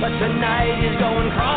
But tonight is going cross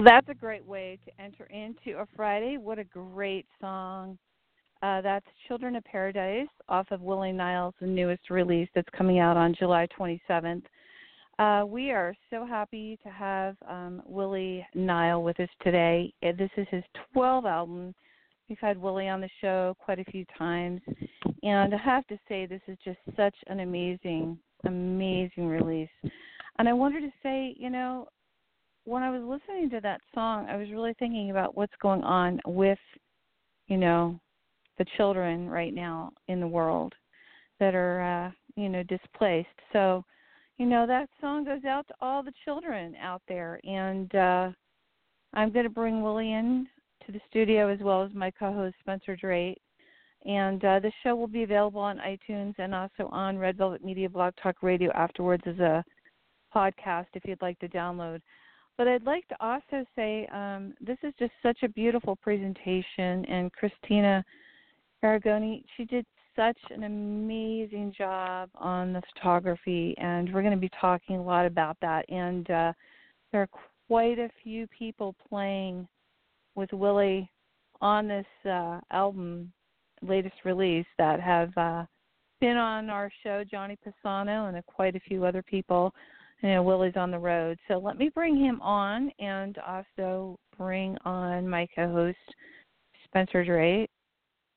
Well, that's a great way to enter into a Friday. What a great song. Uh, that's Children of Paradise off of Willie Nile's newest release that's coming out on July 27th. Uh, we are so happy to have um, Willie Nile with us today. Uh, This is his 12th album. We've had Willie on the show quite a few times. And I have to say, this is just such an amazing, amazing release. And I wanted to say, you know, when I was listening to that song, I was really thinking about what's going on with, you know, the children right now in the world that are, uh, you know, displaced. So, you know, that song goes out to all the children out there. And uh, I'm going to bring Willie in to the studio as well as my co-host Spencer Drake. And uh, the show will be available on iTunes and also on Red Velvet Media Blog Talk Radio afterwards as a podcast if you'd like to download. But I'd like to also say um, this is just such a beautiful presentation, and Cristina Arrigoni, she did such an amazing job on the photography, and we're going to be talking a lot about that. And uh, there are quite a few people playing with Willie on this uh, album latest release that have uh, been on our show, Johnny Pisano and quite a few other people. You know, Willie's on the road. So let me bring him on and also bring on my co host, Spencer Drake.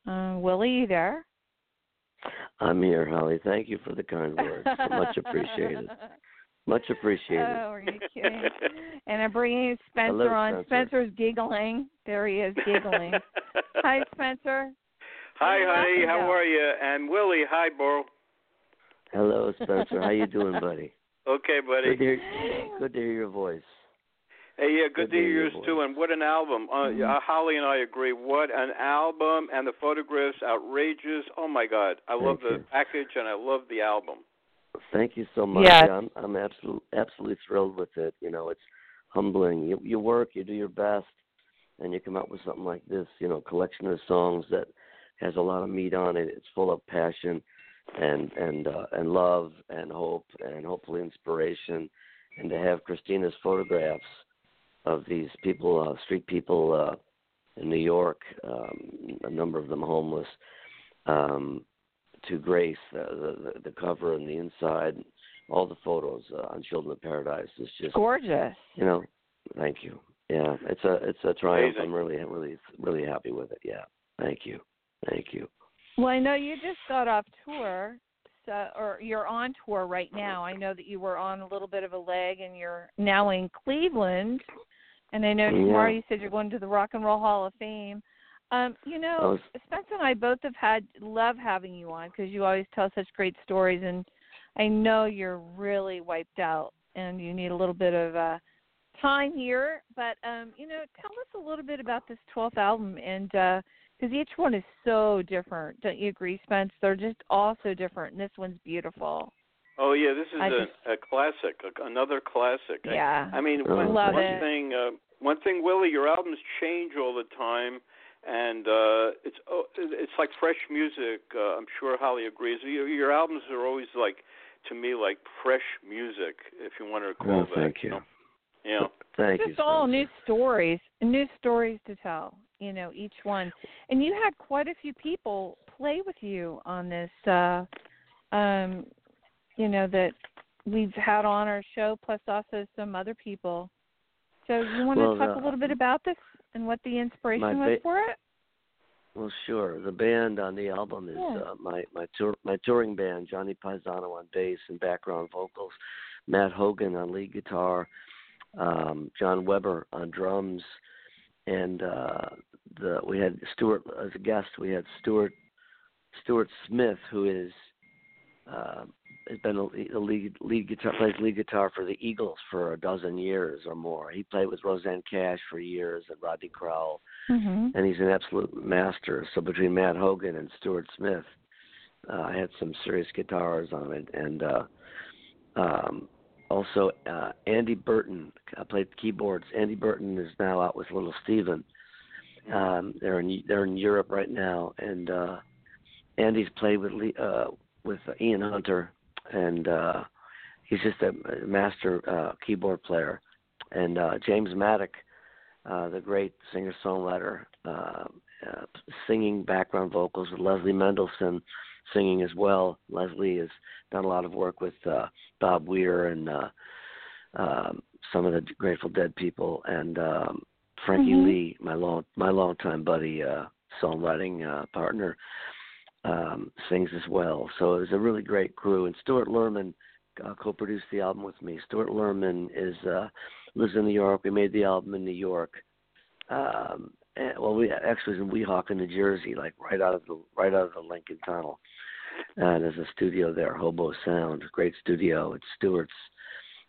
Uh, Willie, you there? I'm here, Holly. Thank you for the kind words. Much appreciated. Much appreciated. Oh, are you kidding? and I'm bringing Spencer Hello, on. Spencer. Spencer's giggling. There he is, giggling. Hi, Spencer. Hi, What honey. How are you? And Willie, hi, bro. Hello, Spencer. How you doing, buddy? Okay, Good buddy. to hear, good to hear your voice. Hey, yeah, good, Good to hear to hear yours your too. And what an album! Uh, Mhm. yeah, Holly and I agree. What an album, and the photographs outrageous. Oh my God, I love Thank the you. package and I love the album. Thank you so much. Yeah, I'm I'm absolutely absolutely thrilled with it. You know, it's humbling. You you work, you do your best, and you come up with something like this. You know, collection of songs that has a lot of meat on it. It's full of passion, and and uh, and love and hope and hopefully inspiration, and to have Christina's photographs of these people, uh, street people uh, in New York, um, a number of them homeless. Um, to grace the, the the cover and the inside, all the photos uh, on Children of Paradise is just Gorgeous. you know, thank you. Yeah, it's a it's a triumph. Amazing. I'm really really really happy with it. Yeah, thank you, thank you. Well, I know you just got off tour, so, or you're on tour right now. I know that you were on a little bit of a leg, and you're now in Cleveland. And I know Yeah. tomorrow you said you're going to the Rock and Roll Hall of Fame. Um, you know, was- Spencer and I both have had love having you on because you always tell such great stories, and I know you're really wiped out and you need a little bit of uh, time here. But um, you know, tell us a little bit about this 12th album, and because each one is so different, don't you agree, Spence? They're just all so different, and this one's beautiful. Oh yeah, this is I a, just- a classic, a, another classic. I- Yeah. I mean, Oh, one, Love one it. thing, uh, one thing, Willie, your albums change all the time, and uh, it's oh, it's like fresh music. Uh, I'm sure Holly agrees. Your, your albums are always like, to me, like fresh music, if you want to call Oh, that. thank you. know? Yeah. Thank you. just all Spencer. new stories, new stories to tell. You know, each one, and you had quite a few people play with you on this. uh um You know that we've had on our show, plus also some other people. So you want Well, to talk the- a little bit about this and what the inspiration was ba- for it? Well, sure. The band on the album is Yeah. uh, my my tour my touring band. Johnny Pisano on bass and background vocals, Matt Hogan on lead guitar, um, Jon Weber on drums, and uh, the we had Stuart as a guest. We had Stuart Steuart Smith, who is uh, has been a, a lead lead guitar plays lead guitar for the Eagles for a dozen years or more. He played with Rosanne Cash for years and Rodney Crowell Mhm. and he's an absolute master. So between Matt Hogan and Steuart Smith, uh, I had some serious guitars on it, and uh, um, also uh, Andy Burton. I played keyboards. Andy Burton is now out with Little Steven. Um, they're in they're in Europe right now, and uh, Andy's played with uh, with Ian Hunter, and uh, he's just a, master uh, keyboard player. And uh, James Maddock uh, the great singer songwriter, uh, uh, singing background vocals with Leslie Mendelson, singing as well. Leslie has done a lot of work with uh, Bob Weir and uh, um, some of the Grateful Dead people, and um, Frankie Mhm. Lee, my long my longtime buddy, uh, songwriting uh, partner, um, sings as well. So it was a really great crew. And Stewart Lerman uh, co-produced the album with me. Stewart Lerman is uh, lives in New York. We made the album in New York. Um, and, well, we actually was in Weehawken, New Jersey, like right out of the right out of the Lincoln Tunnel. And there's a studio there, Hobo Sound, great studio. It's Stewart's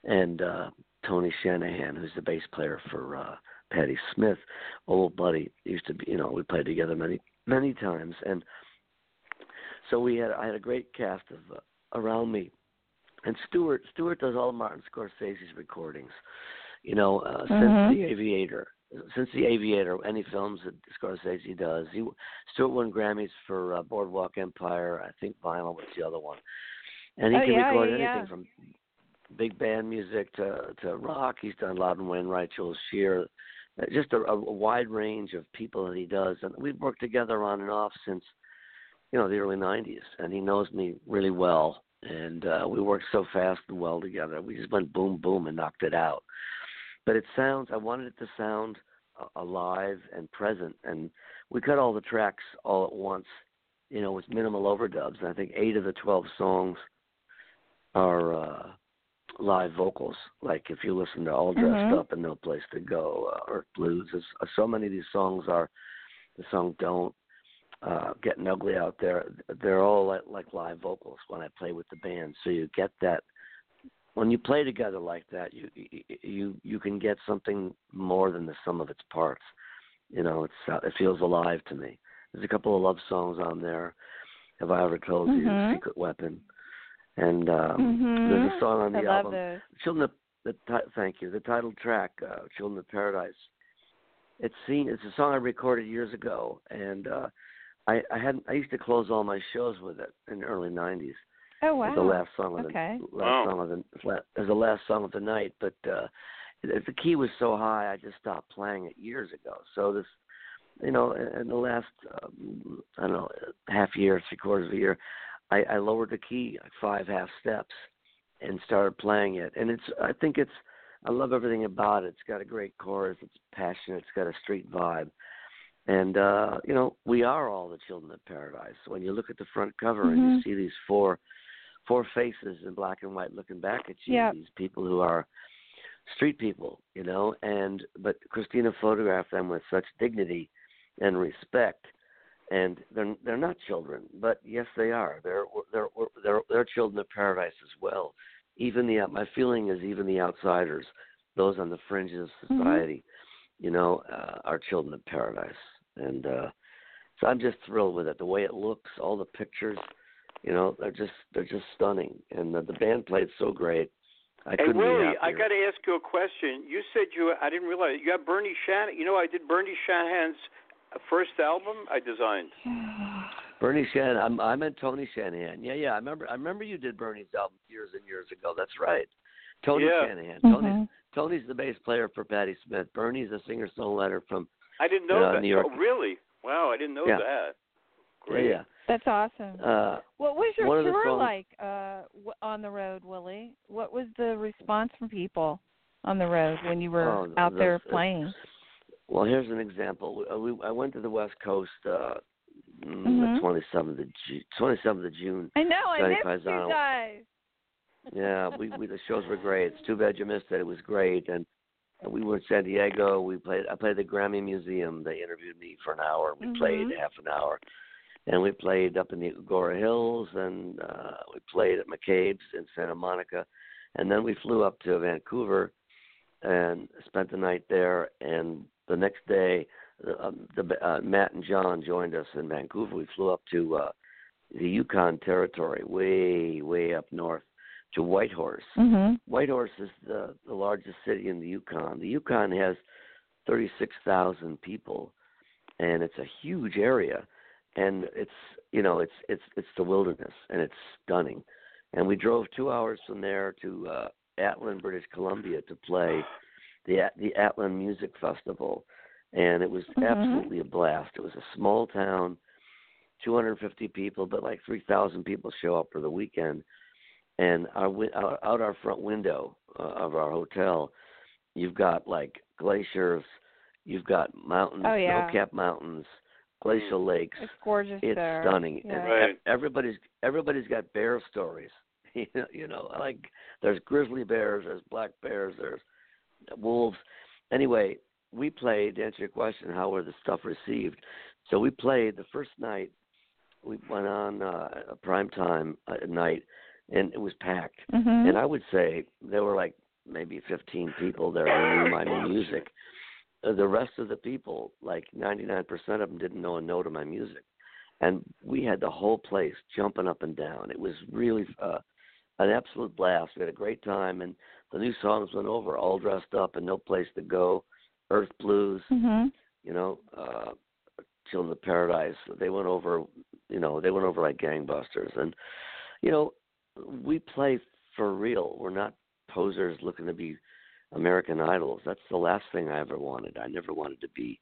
and uh, Tony Shanahan, who's the bass player for uh, Patti Smith, old buddy. Used to be, you know, we played together many many times, and so we had I had a great cast of uh, around me. And Stewart Stewart does all of Martin Scorsese's recordings. You know, uh, Mhm. since The Aviator, since The Aviator, any films that Scorsese does, he Stewart won Grammys for uh, Boardwalk Empire. I think Vinyl was the other one, and he Oh, can yeah, record yeah, anything from big band music to to rock. He's done Loudon Wainwright, Jules Shear, uh, just a, a wide range of people that he does, and we've worked together on and off since you know the early '90s, and he knows me really well, and uh, we worked so fast and well together. We just went boom boom and knocked it out. But it sounds. I wanted it to sound uh, alive and present, and we cut all the tracks all at once, you know, with minimal overdubs. And I think eight of the twelve songs are uh, live vocals. Like if you listen to All Dressed Mhm. Up and No Place to Go, uh, Earth Blues, uh, so many of these songs are the song Don't, uh, Getting Ugly Out There. They're all like, like live vocals when I play with the band. So you get that when you play together like that, you you you can get something more than the sum of its parts. You know, it's uh, it feels alive to me. There's a couple of love songs on there. Have I ever told you? Mhm. Secret Weapon. And um, Mhm. there's a song on the love album. those. Children of the thank you. The title track, uh, "Children of Paradise." It's seen. It's a song I recorded years ago, and uh, I I had I used to close all my shows with it in the early '90s. Oh As wow. the last song of Okay. the last Wow. song of the as the last song of the night. But uh, the key was so high, I just stopped playing it years ago. So this, you know, in in the last um, I don't know half year, three quarters of a year, I, I lowered the key like five half steps and started playing it. And it's I think it's I love everything about it. It's got a great chorus. It's passionate. It's got a street vibe. And uh, you know, we are all the children of paradise. When you look at the front cover and you Mhm. see these four four faces in black and white looking back at you, Yep. these people who are street people, you know, and but Christina photographed them with such dignity and respect and they're they're not children, but yes they are. They're they're they're they're children of paradise as well. Even the my feeling is even the outsiders, those on the fringes of Mhm. society, you know, uh, are children of paradise. And uh so I'm just thrilled with it. The way it looks, all the pictures, you know, they're just they're just stunning. And the, the band played so great. I Hey couldn't Willie, I got to ask you a question. You said you I didn't realize you got Bernie Shanahan. You know, I did Bernie Shanahan's first album I designed. Bernie Shanahan. I'm I meant Tony Shanahan. Yeah, yeah. I remember. I remember you did Bernie's album years and years ago. That's right. Tony Yeah. Shanahan. Tony's Mhm. Tony's the bass player for Patti Smith. Bernie's a singer songwriter from. I didn't know Uh, that. New York. Oh, really? Wow, I didn't know Yeah. that. Yeah, Great. yeah. That's awesome. Uh, What was your one of the tour songs- like uh, on the road, Willie? What was the response from people on the road when you were Oh, out there playing? well, here's an example. We, we, I went to the West Coast uh, mm, Mhm. the 27th of June. 27th of June. I know, I Johnny missed Pisano. you guys. Yeah, we, we the shows were great. It's too bad you missed it. It was great, and, and we were in San Diego. We played. I played the Grammy Museum. They interviewed me for an hour. We played Mhm. half an hour, and we played up in the Agoura Hills, and uh, we played at McCabe's in Santa Monica, and then we flew up to Vancouver, and spent the night there. And the next day, um, the uh, Matt and John joined us in Vancouver. We flew up to uh, the Yukon Territory, way way up north to Whitehorse. Mhm. Whitehorse is the the largest city in the Yukon. The Yukon has 36,000 people and it's a huge area and it's you know it's it's it's the wilderness and it's stunning. And we drove 2 hours from there to uh Atlin, British Columbia to play the At- the Atlin Music Festival and it was Mhm. absolutely a blast. It was a small town 250 people, but like 3,000 people show up for the weekend and our, our out our front window uh, of our hotel, you've got like glaciers, you've got mountains, Oh, yeah. snow-capped mountains, glacial lakes. It's gorgeous It's there. stunning. Yeah. And Right. everybody's everybody's got bear stories. you know, you know, like there's grizzly bears, there's black bears, there's wolves. Anyway, we played. To answer your question, how were the stuff received? So we played the first night. We went on uh, a prime time at night, and it was packed. Mhm. And I would say there were like maybe 15 people there who knew my music. The rest of the people, like 99% of them, didn't know a note of my music. And we had the whole place jumping up and down. It was really uh, an absolute blast. We had a great time, and the new songs went over, all dressed up and no place to go. Earth Blues, Mhm. you know, uh, Children of Paradise. They went over, you know, they went over like gangbusters. And, you know, we play for real. We're not posers looking to be American idols. That's the last thing I ever wanted. I never wanted to be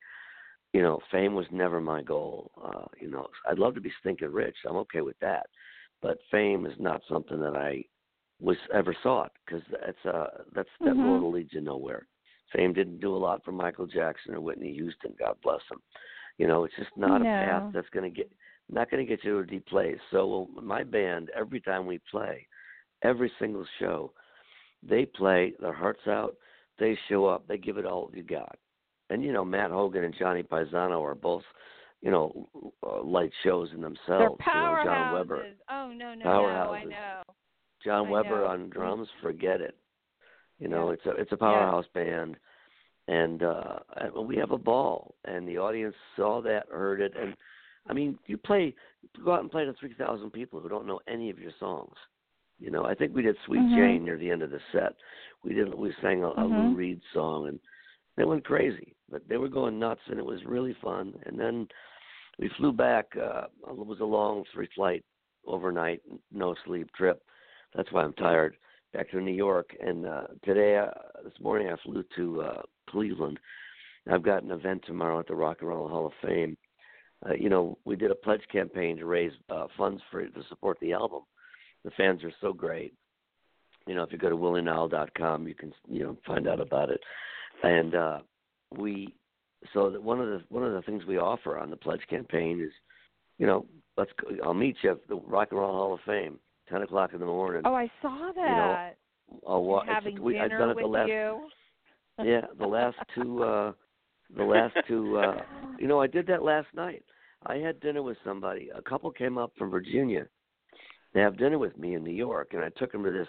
you know, fame was never my goal. Uh, you know, I'd love to be stinking rich. I'm okay with that, but fame is not something that I was ever sought because that's uh that's that Mhm. road will lead you nowhere. Fame didn't do a lot for Michael Jackson or Whitney Houston. God bless them. You know, it's just not No. a path that's going to get not going to get you to a deep place. So my band, every time we play, every single show, they play their hearts out. They show up. They give it all you got. And you know, Matt Hogan and Johnny Pisano are both, you know, uh, light shows in themselves. They're themselves. you know, powerhouses. Jon Weber, Oh no, no, no, I Powerhouses. know. John I Weber know. on drums. Forget it. You know, Yeah. it's a it's a powerhouse band, and uh we have a ball. And the audience saw that, heard it, and I mean, you play, go out and play to three thousand people who don't know any of your songs. You know, I think we did "Sweet Mhm. Jane" near the end of the set. We did we sang a, a Lou Mhm. Reed song, and they went crazy. But they were going nuts, and it was really fun. And then we flew back. uh It was a long three flight overnight, no sleep trip. That's why I'm tired. Back to New York, and uh today, uh, this morning, I flew to uh Cleveland. I've got an event tomorrow at the Rock and Roll Hall of Fame. Uh, you know, we did a pledge campaign to raise uh, funds for to support the album. The fans are so great. You know, if you go to willienile.com, you can you know find out about it. And uh, we, so that one of the one of the things we offer on the pledge campaign is, you know, let's go, I'll meet you at the Rock and Roll Hall of Fame, ten o'clock in the morning. Oh, I saw that. I'll wa- You're having we, I've dinner done it with the last you. yeah, the last two uh the last two uh you know, I did that last night. I had dinner with somebody. A couple came up from Virginia. They have dinner with me in New York and I took them to this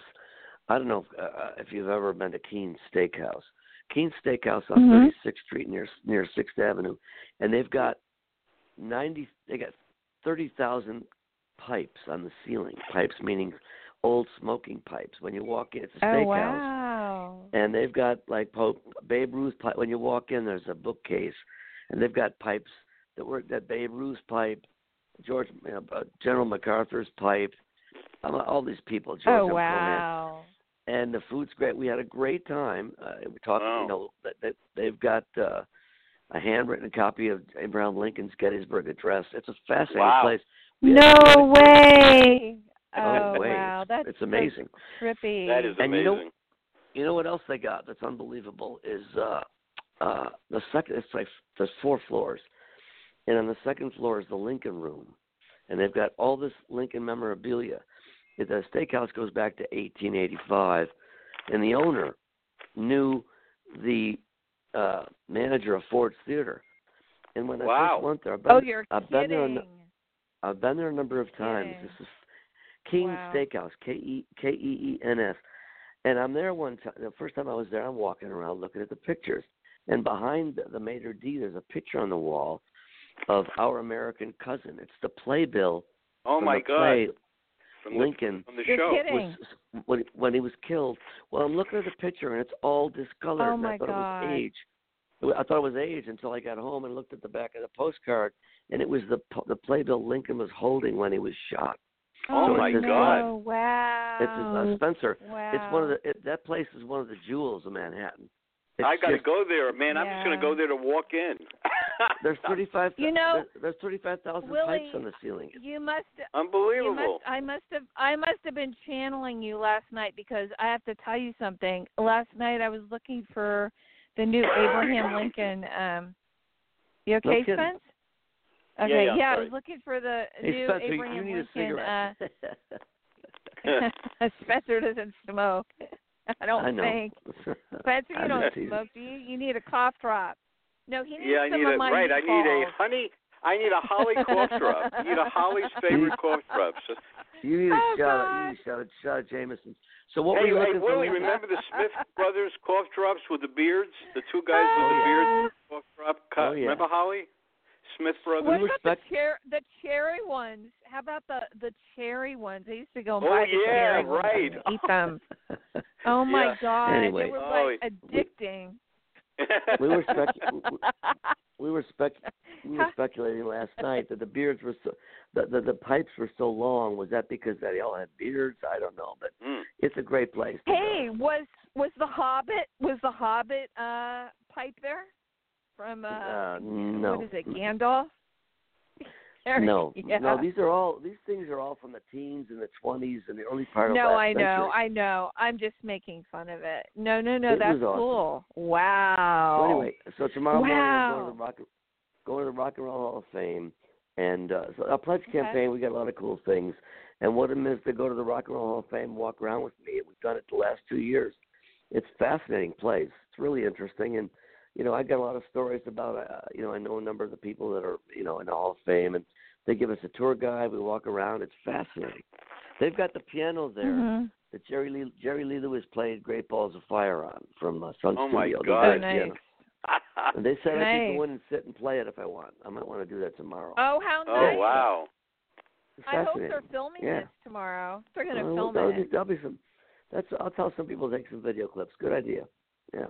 I don't know if, uh, if you've ever been to Keen's Steakhouse. Keen's Steakhouse on Mhm. 36th Street near near 6th Avenue and they've got 90 they got 30,000 pipes on the ceiling. Pipes meaning old smoking pipes. When you walk in, it's a Oh steakhouse wow. and they've got like Pope Babe Ruth pipe. When you walk in, there's a bookcase, and they've got pipes that were that Babe Ruth's pipe, George you know, uh, General MacArthur's pipe, all these people. George Oh M. Coleman. wow. And the food's great. We had a great time. Uh, we talked. Wow. You know, that that they've got uh, a handwritten copy of Abraham Lincoln's Gettysburg Address. It's a fascinating Wow. place. We had- No way. Oh, Oh way. wow, that's it's so amazing. trippy. That is And you amazing. know- You know what else they got that's unbelievable is uh uh the second it's like there's four floors. And on the second floor is the Lincoln room. And they've got all this Lincoln memorabilia. The steakhouse goes back to eighteen eighty five and the owner knew the uh manager of Ford's Theater. And when I first went there, I've been, oh, you're I've been there a kidding. n- I've been there a number of times. Kidding. This is Keen's Wow. Steakhouse, K E K E E N S. And I'm there one time. The first time I was there, I'm walking around looking at the pictures, and behind the, the Major D, there's a picture on the wall of our American cousin. It's the playbill Oh my God! play From the, Lincoln from the You're show. kidding. was when when he was killed. Well, I'm looking at the picture and it's all discolored. Oh, and my I thought God. it was age. I thought it was age until I got home and looked at the back of the postcard, and it was the po- the playbill Lincoln was holding when he was shot. Oh, So my says, no. God. Wow. It's uh, Spencer. Wow. It's one of the it, that place is one of the jewels of Manhattan. It's I got to go there, man. I'm just going to go there to walk in. There's thirty five. You know, there- there's thirty five thousand pipes on the ceiling. You must you Unbelievable. must I must have I must have been channeling you last night because I have to tell you something. Last night I was looking for the new Abraham Lincoln um you okay, kidding. Spence? Yeah, Okay, yeah, I was looking for the Hey new Spencer, Abraham you need Lincoln a cigarette. uh Spencer doesn't smoke. I don't I think. Spencer, you don't smoke, do you? You need a cough drop. No, he needs yeah, I need of a my right. I need a honey. I need a Holly cough drop. You need a Holly's favorite cough drop. So, You need a Oh, shot. Of, God. you need a shot of, shot of Jameson. So what hey, were you hey, looking for? Willie, remember the Smith brothers cough drops with the beards? The two guys with Oh, the yeah. beards cough drop. Oh, yeah. Remember Holly? Smith brothers. What about the cher- the cherry ones? How about the the cherry ones? I used to go and Oh, buy the yeah, cherry ones right. and eat them. Oh my Yeah. god, Anyway. they were Oh, like addicting. we were spec- we were spec we were speculating last night that the beards were so the, the the pipes were so long. Was that because they all had beards? I don't know, but Mm. it's a great place. to hey, go. was was the Hobbit was the Hobbit uh pipe there? from uh, Uh, no. what is it, Gandalf? No, yeah. no. These are all these things are all from the teens and the twenties and the early part of No, I know, century. I know. I'm just making fun of it. No, no, no, It that's awesome. cool. Wow. So anyway, so tomorrow morning Wow. we're going to the rock, going to the Rock and Roll Hall of Fame, and uh, so our pledge Okay. campaign. We got a lot of cool things, and one of them is to go to the Rock and Roll Hall of Fame, walk around with me. We've done it the last two years. It's a fascinating place. It's really interesting, and you know I got a lot of stories about. Uh, you know I know a number of the people that are you know in the Hall of Fame, and they give us a tour guide. We walk around. It's fascinating. They've got the piano there Mhm. that Jerry Lee Jerry Lee Lewis played "Great Balls of Fire" on from uh, Sun Oh, my Studio. the God. Oh, nice. piano. And they said I could Nice. go in and sit and play it if I want. I might want to do that tomorrow. Oh, how nice! oh wow. It's I hope they're filming Yeah. this tomorrow. They're going to Well, film that'll it. Be, that'll be some. That's. I'll tell some people to take some video clips. Good idea. Yeah.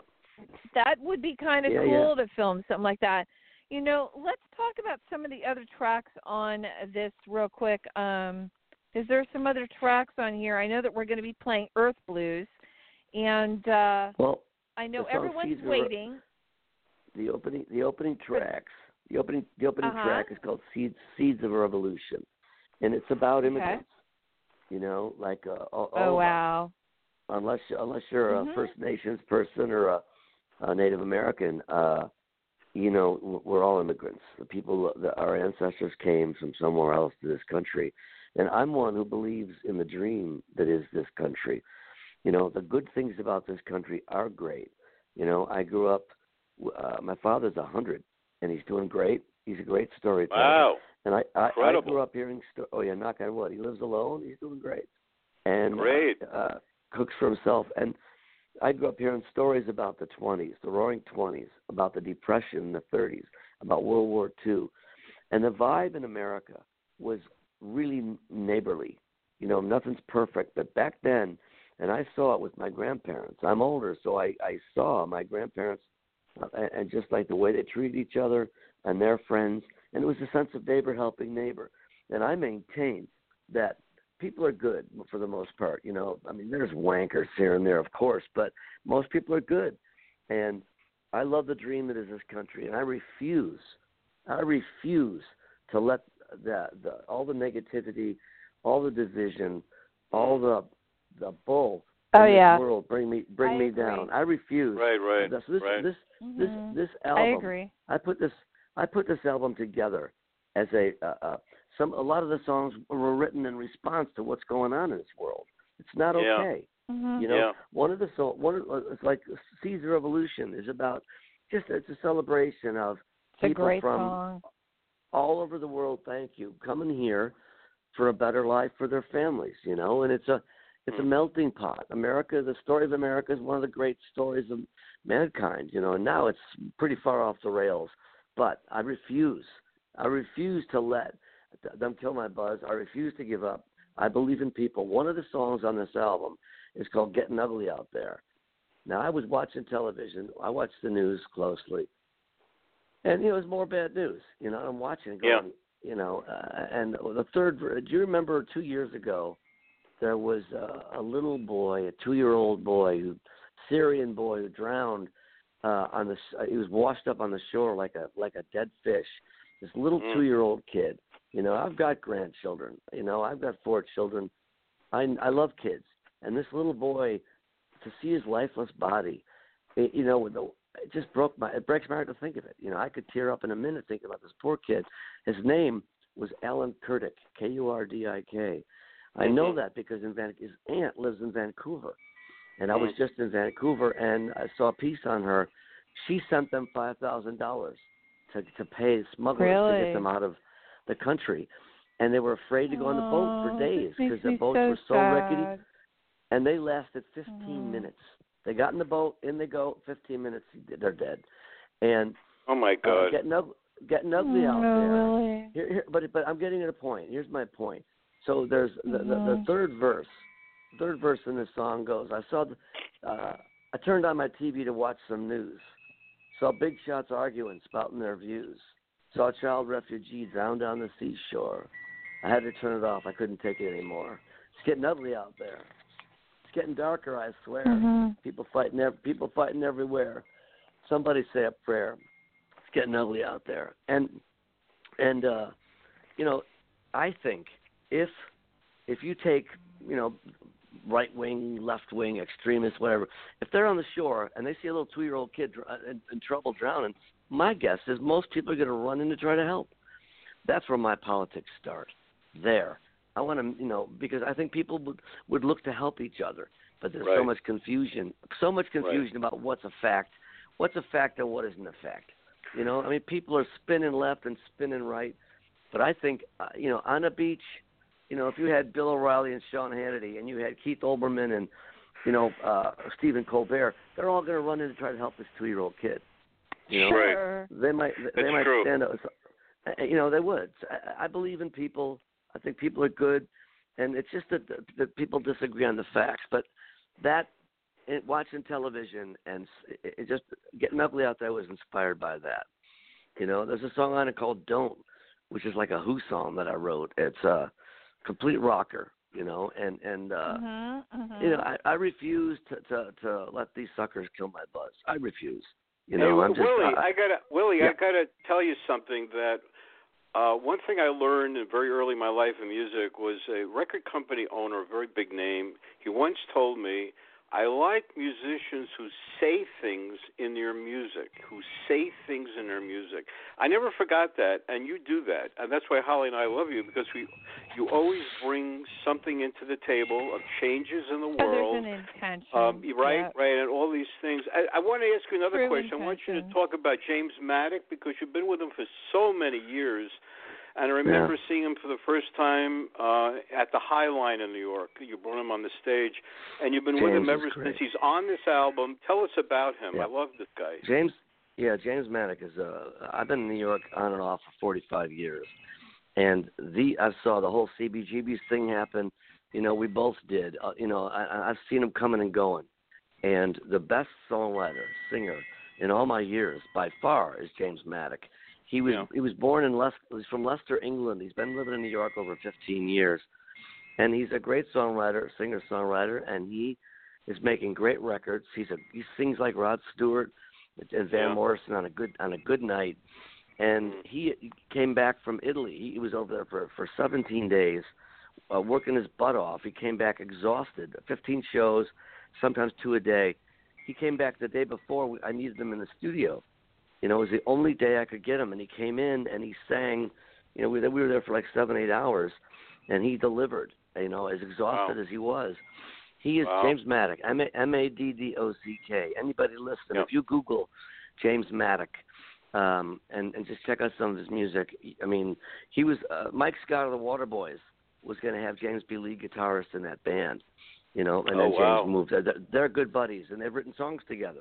That would be kind of Yeah, cool to film something like that. You know, let's talk about some of the other tracks on this real quick. Um, is there some other tracks on here? I know that we're going to be playing Earth Blues, and uh, Well, I know everyone's of- waiting. the opening. The opening tracks. The opening. The opening Uh-huh. track is called "Seeds." Seeds of Revolution, and it's about immigrants. Okay. You know, like uh, all, all Oh us. wow! unless unless you're Mhm. a First Nations person or a, a Native American, uh, you know, we're all immigrants. The people that our ancestors came from somewhere else to this country, and I'm one who believes in the dream that is this country. You know, the good things about this country are great. You know, I grew up. Uh, my father's a hundred, and he's doing great. He's a great storyteller. Wow. And I, I, I grew up hearing. Sto- oh yeah, knock on wood. He lives alone. He's doing great. And Great. Uh, cooks for himself. And I grew up hearing stories about the 20s, the Roaring 20s, about the Depression in the 30s, about World War II, and the vibe in America was really neighborly. You know, nothing's perfect, but back then, and I saw it with my grandparents. I'm older, so I I saw my grandparents, uh, and, and just like the way they treated each other and their friends, and it was a sense of neighbor helping neighbor. And I maintain that people are good for the most part. You know, I mean, there's wankers here and there, of course, but most people are good. And I love the dream that is this country, and I refuse, I refuse to let the, the all the negativity, all the division, all the the bull in Oh this yeah, world bring me bring I me agree. down. I refuse. Right, right, This this right. this this Mhm. this I album. agree. I put this I put this album together as a uh, uh, some a lot of the songs were written in response to what's going on in this world. It's not Yeah. okay. Mhm. You know, Yeah. one of the so one of, uh, it's like Seeds of Revolution is about just it's a celebration of It's people from song. all over the world. Thank you, coming here for a better life for their families. You know, and it's a it's a Mm. melting pot. America, the story of America is one of the great stories of mankind. You know, and now it's pretty far off the rails. But I refuse. I refuse to let them kill my buzz. I refuse to give up. I believe in people. One of the songs on this album is called "Getting Ugly Out There." Now, I was watching television. I watched the news closely, and you know, it was more bad news. You know, I'm watching, it Yeah. you know, uh, and the third. Do you remember two years ago? There was a, a little boy, a two-year-old boy, who Syrian boy who drowned uh, on the. s- He was washed up on the shore like a like a dead fish. This little Mm. two-year-old kid. You know, I've got grandchildren. You know, I've got four children. I I love kids, and this little boy, to see his lifeless body, it, you know, with the it just broke my it breaks my heart to think of it. You know, I could tear up in a minute thinking about this poor kid. His name was Alan Kurdik, K U R D I K. I know that because in Van, his aunt lives in Vancouver, and I was Mhm. just in Vancouver and I saw a piece on her. She sent them five thousand dollars to to pay smugglers to get them out of the country, and they were afraid to go on the boat Oh, for days because the boats so were so rickety and they lasted 15 Mhm. minutes. They got in the boat, in they go. 15 minutes, they're dead. And Oh my uh, God. getting ugly, getting ugly out no, there. really. Here, here, but but I'm getting at a point. Here's my point. So there's the, the, the Mhm. third verse. Third verse in this song goes. I saw. The, uh, I turned on my TV to watch some news. Saw big shots arguing, spouting their views. Saw a child refugee drowned on the seashore. I had to turn it off. I couldn't take it anymore. It's getting ugly out there. It's getting darker. I swear. Mhm. People fighting. Ev- people fighting everywhere. Somebody say a prayer. It's getting ugly out there. And and uh, you know, I think if if you take you know right wing, left wing, extremists, whatever, if they're on the shore and they see a little two year old kid dr- in, in trouble drowning, my guess is most people are going to run in to try to help. That's where my politics start. There, I want to, you know, because I think people would would look to help each other, but there's Right. so much confusion, so much confusion Right. about what's a fact, what's a fact and what isn't a fact. You know, I mean, people are spinning left and spinning right, but I think, uh, you know, on a beach, you know, if you had Bill O'Reilly and Sean Hannity, and you had Keith Olbermann and, you know, uh, Stephen Colbert, they're all going to run in to try to help this two-year-old kid. You know, Right. Sure. they might they That's might true. stand up. You know, they would. I, I believe in people. I think people are good, and it's just that, that people disagree on the facts. But that watching television and it, it just getting ugly out there was inspired by that. You know, there's a song on it called "Don't," which is like a Who song that I wrote. It's a complete rocker. You know, and and uh, Mhm, mhm. you know, I, I refuse to, to to let these suckers kill my buzz. I refuse. You Hey, know, I'm just Willie, I, I gotta Willie, Yeah. I gotta tell you something that uh one thing I learned very early in my life in music was a record company owner, a very big name. He once told me, I like musicians who say things in their music, who say things in their music. I never forgot that, and you do that, and that's why Holly and I love you because we, you always bring something into the table of changes in the world. there's an intention. Um, right, Yep. right, and all these things. I, I want to ask you another True question. I want you to talk about James Maddock because you've been with him for so many years, and I remember seeing him for the first time uh, at the High Line in New York. You brought him on the stage, and you've been with him ever since. He's on this album. Tell us about him. Yeah. I love this guy. James, yeah, James Maddock is. Uh, I've been in New York on and off for 45 years, and the I saw the whole CBGB's thing happen. You know, we both did. Uh, you know, I, I've seen him coming and going, and the best songwriter, singer in all my years by far is James Maddock. He was Yeah. he was born in Leicester. He's from Leicester, England. He's been living in New York over 15 years, and he's a great songwriter, singer songwriter, and he is making great records. He's a he sings like Rod Stewart and Van Yeah. Morrison on a good on a good night. And he came back from Italy. He was over there for for 17 days, uh, working his butt off. He came back exhausted. 15 shows, sometimes two a day. He came back the day before. I needed him in the studio. You know, it was the only day I could get him, and he came in and he sang. You know, we we were there for like seven eight hours, and he delivered. You know, as exhausted Wow. as he was. He is Wow. James Maddock. M A M A D D O C K. Anybody listen? Yep. If you Google James Maddock, um, and and just check out some of his music. I mean, he was uh, Mike Scott of the Waterboys was going to have James be lead guitarist in that band. You know, and Oh, then James wow. moved. They're, they're good buddies, and they've written songs together.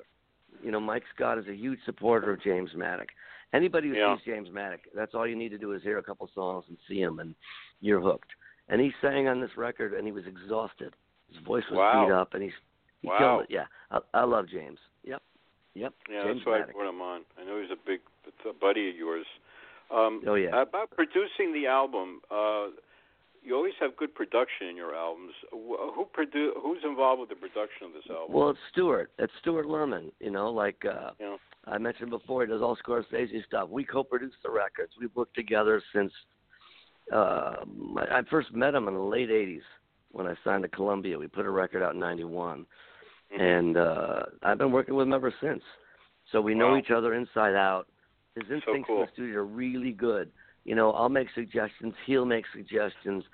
You know, Mike Scott is a huge supporter of James Maddock. Anybody who Yeah. sees James Maddock, that's all you need to do is hear a couple songs and see him, and you're hooked. And he sang on this record, and he was exhausted. His voice was Wow. beat up, and he's he Wow. killed it. Yeah, I, I love James. Yep, yep. Yeah, James that's why Maddock. I brought him on. I know he's a big a buddy of yours. Um, Oh yeah. About producing the album, uh, you always have good production in your albums. Who produ- Who's involved with the production of this album? Well, it's Stewart. It's Stewart Lerman. You know, like uh, Yeah. I mentioned before, he does all Scorsese stuff. We co-produce the records. We've worked together since uh, I I first met him in the late '80s when I signed to Columbia. We put a record out in '91, Mhm. and uh, I've been working with him ever since. So we know each other inside out. His instincts in cool. the studio are really good. You know, I'll make suggestions, he'll make suggestions,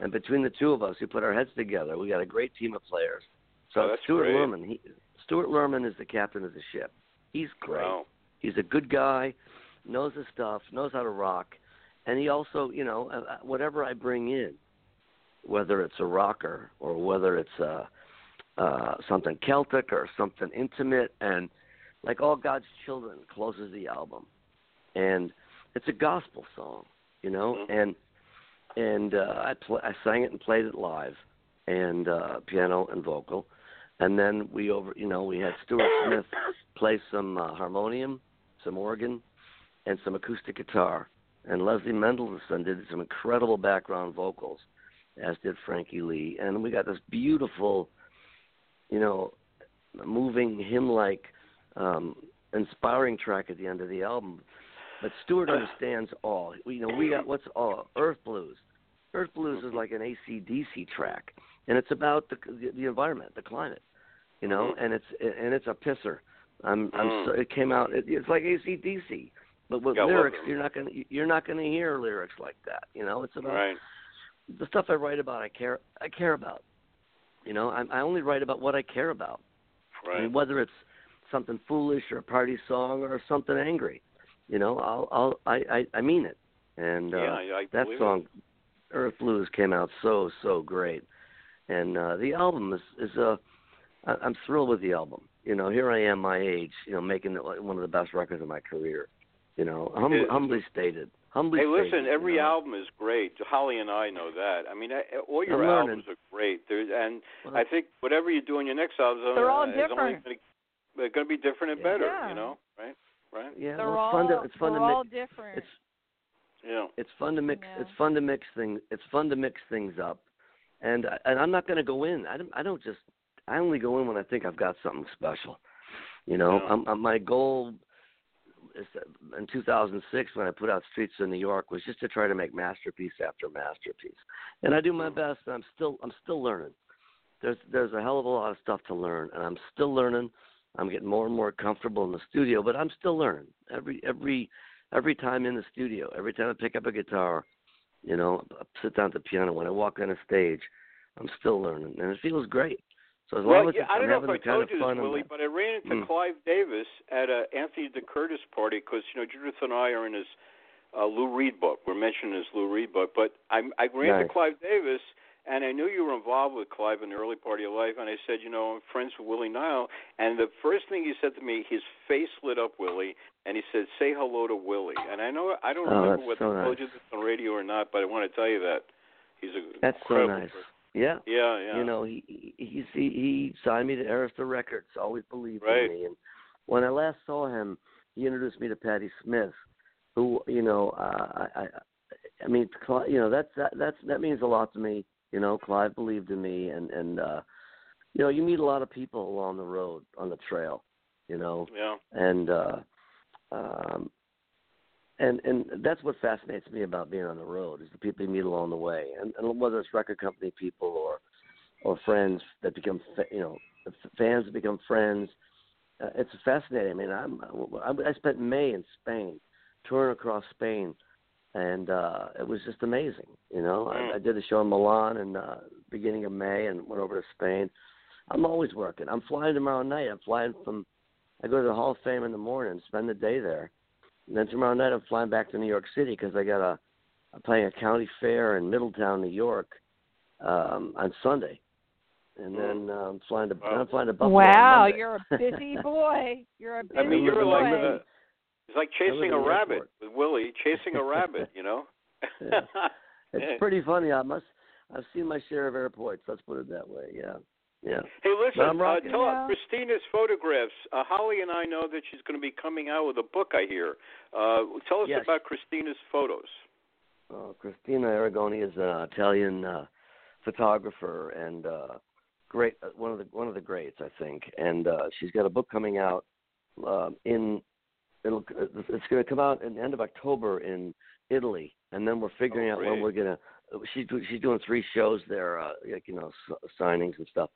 and between the two of us, we put our heads together. We got a great team of players. So Oh, Stewart great. Lerman, he, Stewart Lerman is the captain of the ship. He's great. Wow. He's a good guy, knows his stuff, knows how to rock, and he also, you know, uh, uh, whatever I bring in, whether it's a rocker or whether it's uh, uh, something Celtic or something intimate, and like all God's children closes the album, and it's a gospel song, you know, Mhm. and and uh, I pl- I sang it and played it live, and uh, piano and vocal, and then we over, you know, we had Steuart Smith play some uh, harmonium, some organ, and some acoustic guitar. And Leslie Mendelson did some incredible background vocals, as did Frankie Lee. And we got this beautiful, you know, moving hymn-like, um, inspiring track at the end of the album. But Stuart understands all. You know, we got what's all Earth Blues. Earth Blues is like an AC/DC track, and it's about the the, environment, the climate. You know, Mhm. and it's and it's a pisser. I'm I'm Mm. so, it came out. It, it's like AC/DC, but with Yeah, lyrics, you're not gonna you're not gonna hear lyrics like that. You know, it's about Right. the stuff I write about. I care I care about. You know, I, I only write about what I care about. I Right. mean, whether it's something foolish or a party song or something angry, you know, I'll I'll I I, I mean it. And uh, yeah, I, I that believe song, Earth Blues, came out so so great, and uh, the album is is a. I, I'm thrilled with the album. You know, here I am, my age, you know, making it like one of the best records of my career. You know, hum, It- humbly stated. Humbly Hey, stated. listen, every you know. album is great. Holly and I know that. I mean, I- all your I'm learning. albums are great. There's, and Well, I think whatever you do in your next album They're all uh, is only different. gonna, they're going to be different and Yeah. better. Yeah. You know, right? Right? yeah, They're well, it's all fun to it's fun they're to all mix. different. It's Yeah. it's fun to mix Yeah. it's fun to mix things it's fun to mix things up and I- and i'm not going to go in i don't i don't just i only go in when i think i've got something special you know Yeah. I'm, I'm, my goal is that in 2006 when i put out streets of new york was just to try to make masterpiece after masterpiece and i do my best and i'm still i'm still learning there's there's a hell of a lot of stuff to learn and i'm still learning i'm getting more and more comfortable in the studio but i'm still learning every every every time in the studio, every time I pick up a guitar, you know, I sit down at the piano, when I walk on a stage, I'm still learning, and it feels great. So as Well, long as yeah, it's, I I'm don't know if I told you this, Willie, but I ran into Mm. Clive Davis at a Anthony DeCurtis party because you know Judith and I are in his uh, Lou Reed book. We're mentioning his Lou Reed book, but I, I ran Nice. into Clive Davis, and I knew you were involved with Clive in the early part of your life, and I said, you know, I'm friends with Willie Nile, and the first thing he said to me, his face lit up, Willie, and he said, "Say hello to Willie." And I know I don't Oh, remember whether so I told nice. you this on radio or not, but I want to tell you that he's a that's so nice. person. Yeah. Yeah, yeah. You know, he he he, he signed me to Arista Records. Always believed Right. in me. And when I last saw him, he introduced me to Patti Smith, who you know, uh, I I I mean, you know, that's that that's that means a lot to me. You know, Clive believed in me, and and uh, you know, you meet a lot of people along the road on the trail. You know, yeah. and uh um and and that's what fascinates me about being on the road is the people you meet along the way and, and whether it's record company people or or friends that become fa- you know fans that become friends uh, it's fascinating i mean i'm I, I spent may in spain touring across spain and uh it was just amazing you know Mm. I, I did a show in milan in uh beginning of may and went over to spain i'm always working i'm flying tomorrow night i'm flying from I go to the Hall of Fame in the morning, spend the day there, and then tomorrow night I'm flying back to New York City because I got a I'm playing a county fair in Middletown, New York, um, on Sunday, and then uh, I'm flying to. Wow. I'm flying to Buffalo. wow, you're a busy boy. You're a busy I mean, you were boy. like uh, uh, it's like chasing a rabbit airport. with Willie, chasing a rabbit. You know. Yeah. It's pretty funny. I must I've seen my share of airports. Let's put it that way. Yeah, yeah. Hey, listen, I'm uh, rocking. tell Yeah. us Cristina's photographs. Uh, Holly and I know that she's going to be coming out with a book. I hear. Uh, tell us Yes. about Cristina's photos. Uh, Cristina Arrigoni is an Italian uh, photographer and uh, great uh, one of the one of the greats, I think. And uh, she's got a book coming out uh, in it'll it's going to come out in the end of October in Italy, and then we're figuring Oh, out when we're gonna. She's she's doing three shows there, uh, like you know, s- signings and stuff.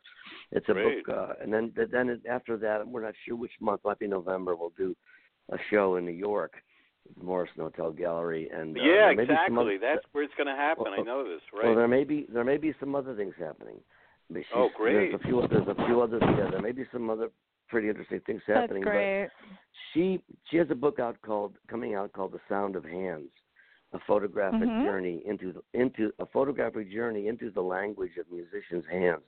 It's a Great. book, uh, and then then after that, we're not sure which month. Might be November. We'll do a show in New York, Morrison Hotel Gallery, and uh, yeah, there may some exactly. other- That's where it's going to happen. I know this, right? well, there may be there may be some other things happening. She's- Oh, great. There's a few there's a few others. Yeah, there may be some other pretty interesting things That's happening. great. But she she has a book out called coming out called The Sound of Hands, a photographic Mhm. journey into the, into a photographic journey into the language of musicians' hands.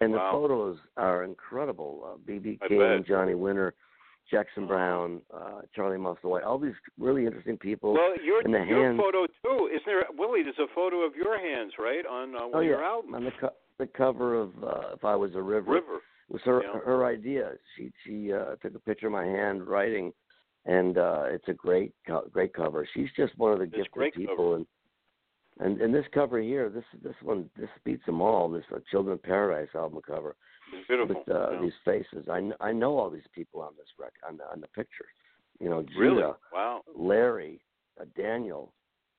And Wow. the photos are incredible. Uh, B.B. I King, bet. Johnny Winter, Jackson Browne, uh, Charlie Musselwhite, all these really interesting people. well, your in the your hands- photo too. Isn't there, Willie? There's a photo of your hands, right, on uh, one oh of yeah, your albums. on the co- the cover of uh, If I Was a River. River. It was her Yeah. her idea. She she uh, took a picture of my hand writing, and uh, it's a great co- great cover. She's just one of the It's gifted people, cover. and and and this cover here, this this one this beats them all. This uh, Children of Paradise album cover It's beautiful. with uh, yeah. these faces. I I know all these people on this rec on the on the picture, You know, Judah, Really? Wow. Larry, uh, Daniel,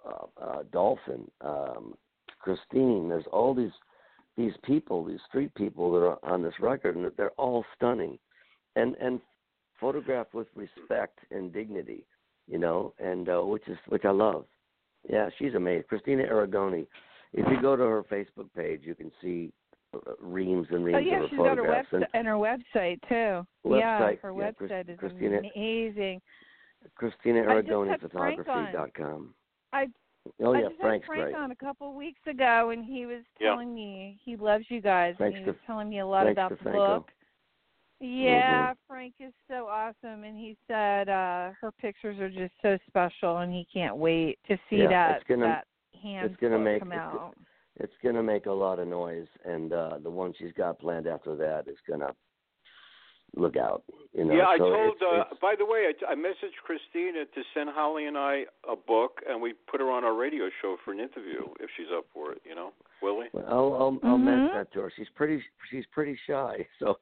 uh, uh, Dolphin, um, Christine. There's all these these people, these street people that are on this record, and they're all stunning, and and photographed with respect and dignity, you know, and uh, which is which I love. Yeah, she's amazing. Cristina Arrigoni. If you go to her Facebook page, you can see uh, reams and reams Oh yeah, of her she's got her photographs. website and her website too. yeah, Website, her yeah, Chris- website is Cristina- amazing. Cristina Arrigoni Frank on. Photography.com. I Oh I just Frank's had Frank great. on a couple of weeks ago, and he was Yeah. telling me he loves you guys, Thanks and he to- was telling me a lot about to the Franco. book. Yeah, Mm-hmm. Frank is so awesome, and he said uh her pictures are just so special, and he can't wait to see Yeah, that it's gonna- that hand it's gonna make- come it's out. It's gonna make a lot of noise, and uh the one she's got planned after that is gonna look out. You know, yeah, I told. it's, uh, it's, by the way, I, I messaged Cristina to send Holly and I a book, and we put her on our radio show for an interview if she's up for it. You know, Willie. well, I'll I'll, I'll mention that to her. She's pretty she's pretty shy, so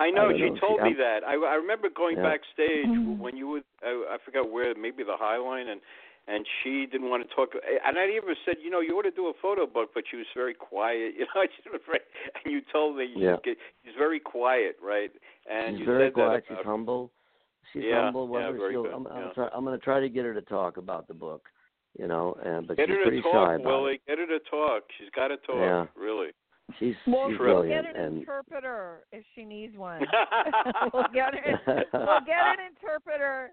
I know don't she know. told She- me that. I, I remember going Yeah. backstage Mhm. when you would. I, I forgot where, maybe the High Line, and and she didn't want to talk. And I even said, you know, you ought to do a photo book, but she was very quiet. You know, she was very, and you told me Yeah. she's, she's very quiet, right? And she's you very said quiet. that She's humble. She's Yeah, humble. yeah, Whether very she'll, good, I'm, I'm, yeah. try, I'm going to try to get her to talk about the book. You know, and but Get she's her to pretty talk, shy about Willie. it. Get her to talk. She's got to talk. Yeah. Really. She's We'll, she's we'll brilliant, get an and interpreter if she needs one. we'll get her. We'll get an interpreter.